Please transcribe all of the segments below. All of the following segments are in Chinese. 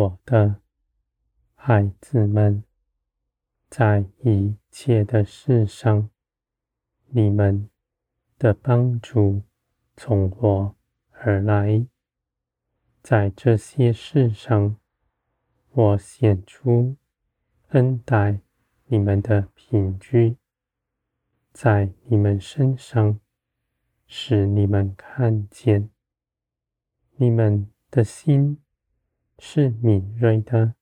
我的孩子们，在一切的事上，你们的帮助从我而来。在这些事上，我显出恩待你们的凭据，在你们身上，使你们看见，你们的心是敏锐的，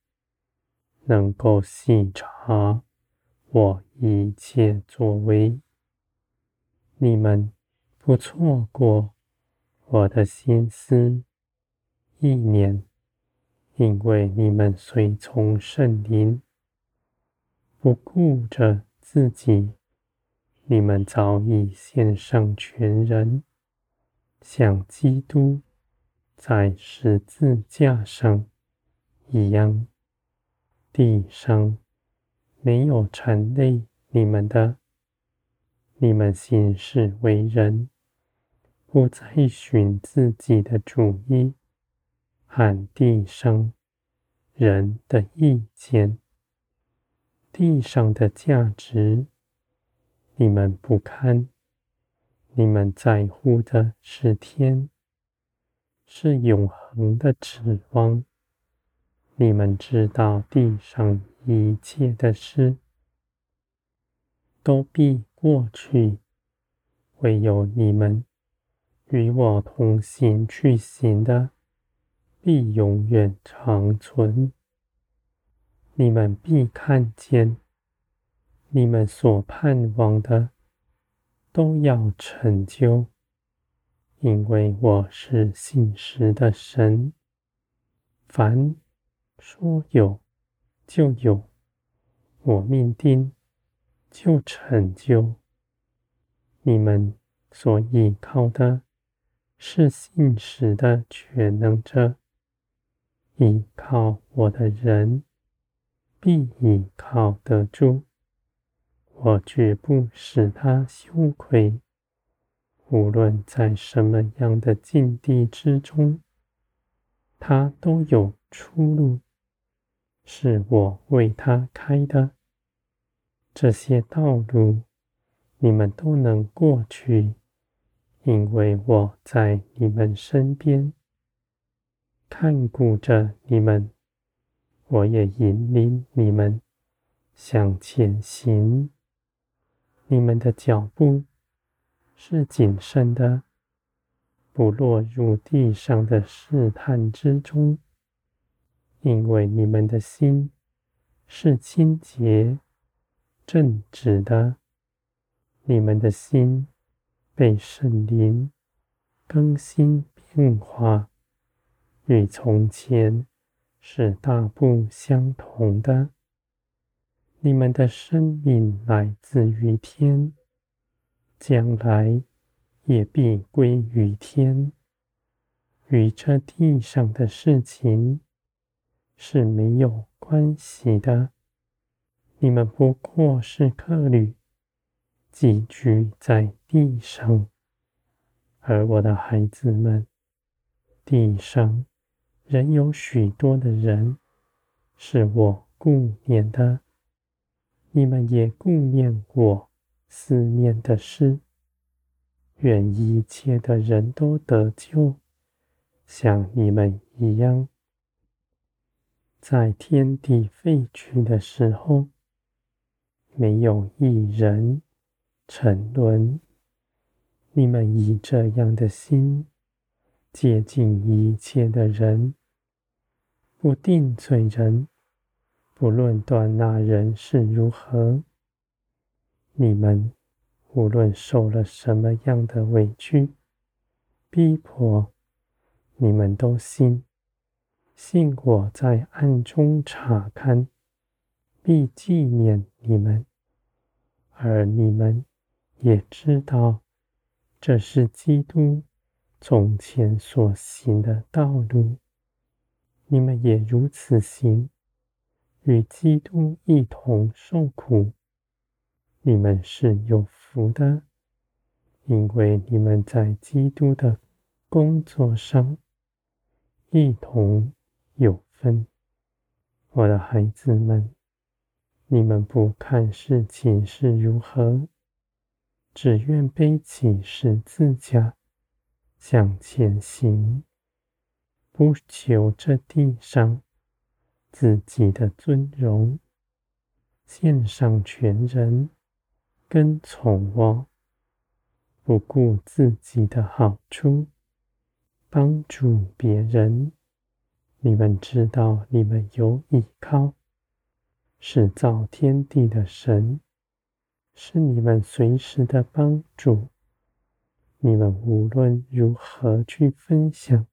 能够细察我一切作为。你们不错过我的心思意念，因为你们随从圣灵，不顾着自己，你们早已献上全人，像基督在十字架上一样。地上没有缠累你们的。你们行事为人，不再寻自己的主意，喊地上人的意见，地上的价值，你们不堪。你们在乎的是天，是永恒的指望。你们知道地上一切的事，都必过去，唯有你们与我同行去行的，必永远长存。你们必看见，你们所盼望的都要成就，因为我是信实的神。凡说有，就有；我命定。就成就。你们所依靠的是信实的全能者，依靠我的人必依靠得住。我绝不使他羞愧，无论在什么样的境地之中，他都有出路，是我为他开的。这些道路，你们都能过去，因为我在你们身边，看顾着你们，我也引领你们向前行。你们的脚步是谨慎的，不落入地上的试探之中，因为你们的心是清洁。正直的，你们的心被圣灵更新变化，与从前是大不相同的。你们的生命来自于天，将来也必归于天，与这地上的事情是没有关系的。你们不过是客旅，寄居在地上，而我的孩子们，地上仍有许多的人是我顾念的。你们也顾念我思念的事，愿一切的人都得救，像你们一样，在天地废去的时候。没有一人沉沦。你们以这样的心接近一切的人，不定罪人，不论断那人是如何。你们无论受了什么样的委屈、逼迫，你们都信，信我在暗中查看，必纪念你们。而你们也知道，这是基督从前所行的道路。你们也如此行，与基督一同受苦。你们是有福的，因为你们在基督的工作上一同有分。我的孩子们，你们不看事情是如何，只愿背起十字架向前行，不求这地上自己的尊荣，献上全人跟从我，不顾自己的好处，帮助别人。你们知道，你们有依靠，是造天地的神，是你们随时的帮助。你们无论如何去分享，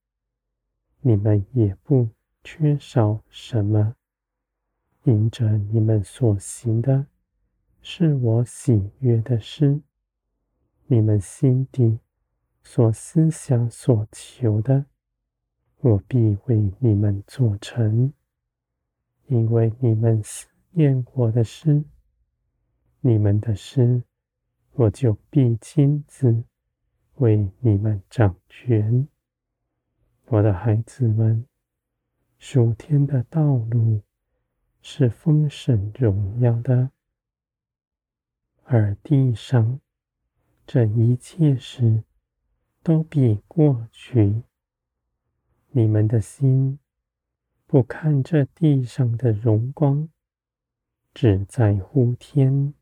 你们也不缺少什么，因着你们所行的，是我喜悦的事。你们心底所思想所求的。我必为你们做成，因为你们思念我的事，你们的事，我就必亲自为你们掌权。我的孩子们，属天的道路是丰盛荣耀的，而地上这一切事都比过去。你们的心不看这地上的荣光，只在乎天。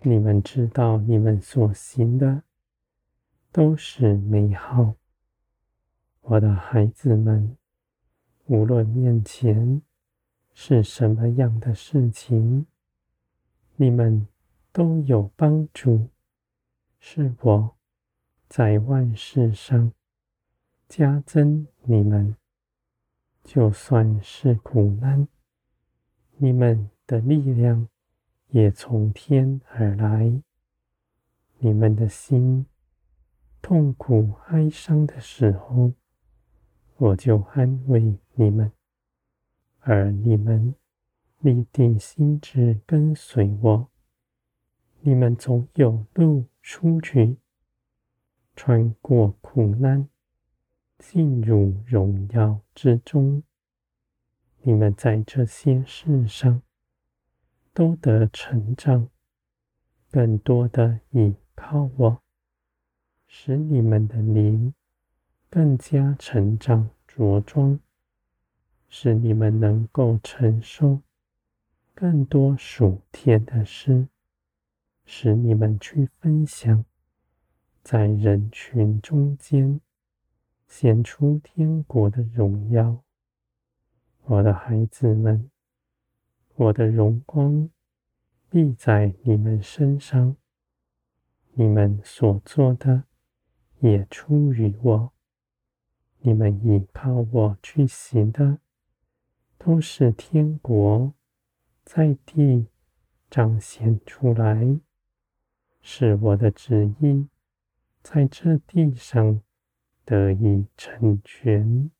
你们知道，你们所行的都是美好。我的孩子们，无论面前是什么样的事情，你们都有帮助。是我在万事上。加增你们，就算是苦难，你们的力量也从天而来。你们的心痛苦哀伤的时候，我就安慰你们；而你们立定心志跟随我，你们总有路出去，穿过苦难。进入荣耀之中，你们在这些事上都得成长，更多的倚靠我，使你们的灵更加成长茁壮，使你们能够承受更多属天的事，使你们去分享在人群中间。显出天国的荣耀，我的孩子们，我的荣光必在你们身上。你们所做的也出于我，你们依靠我去行的，都是天国在地彰显出来，是我的旨意在这地上。得以成全。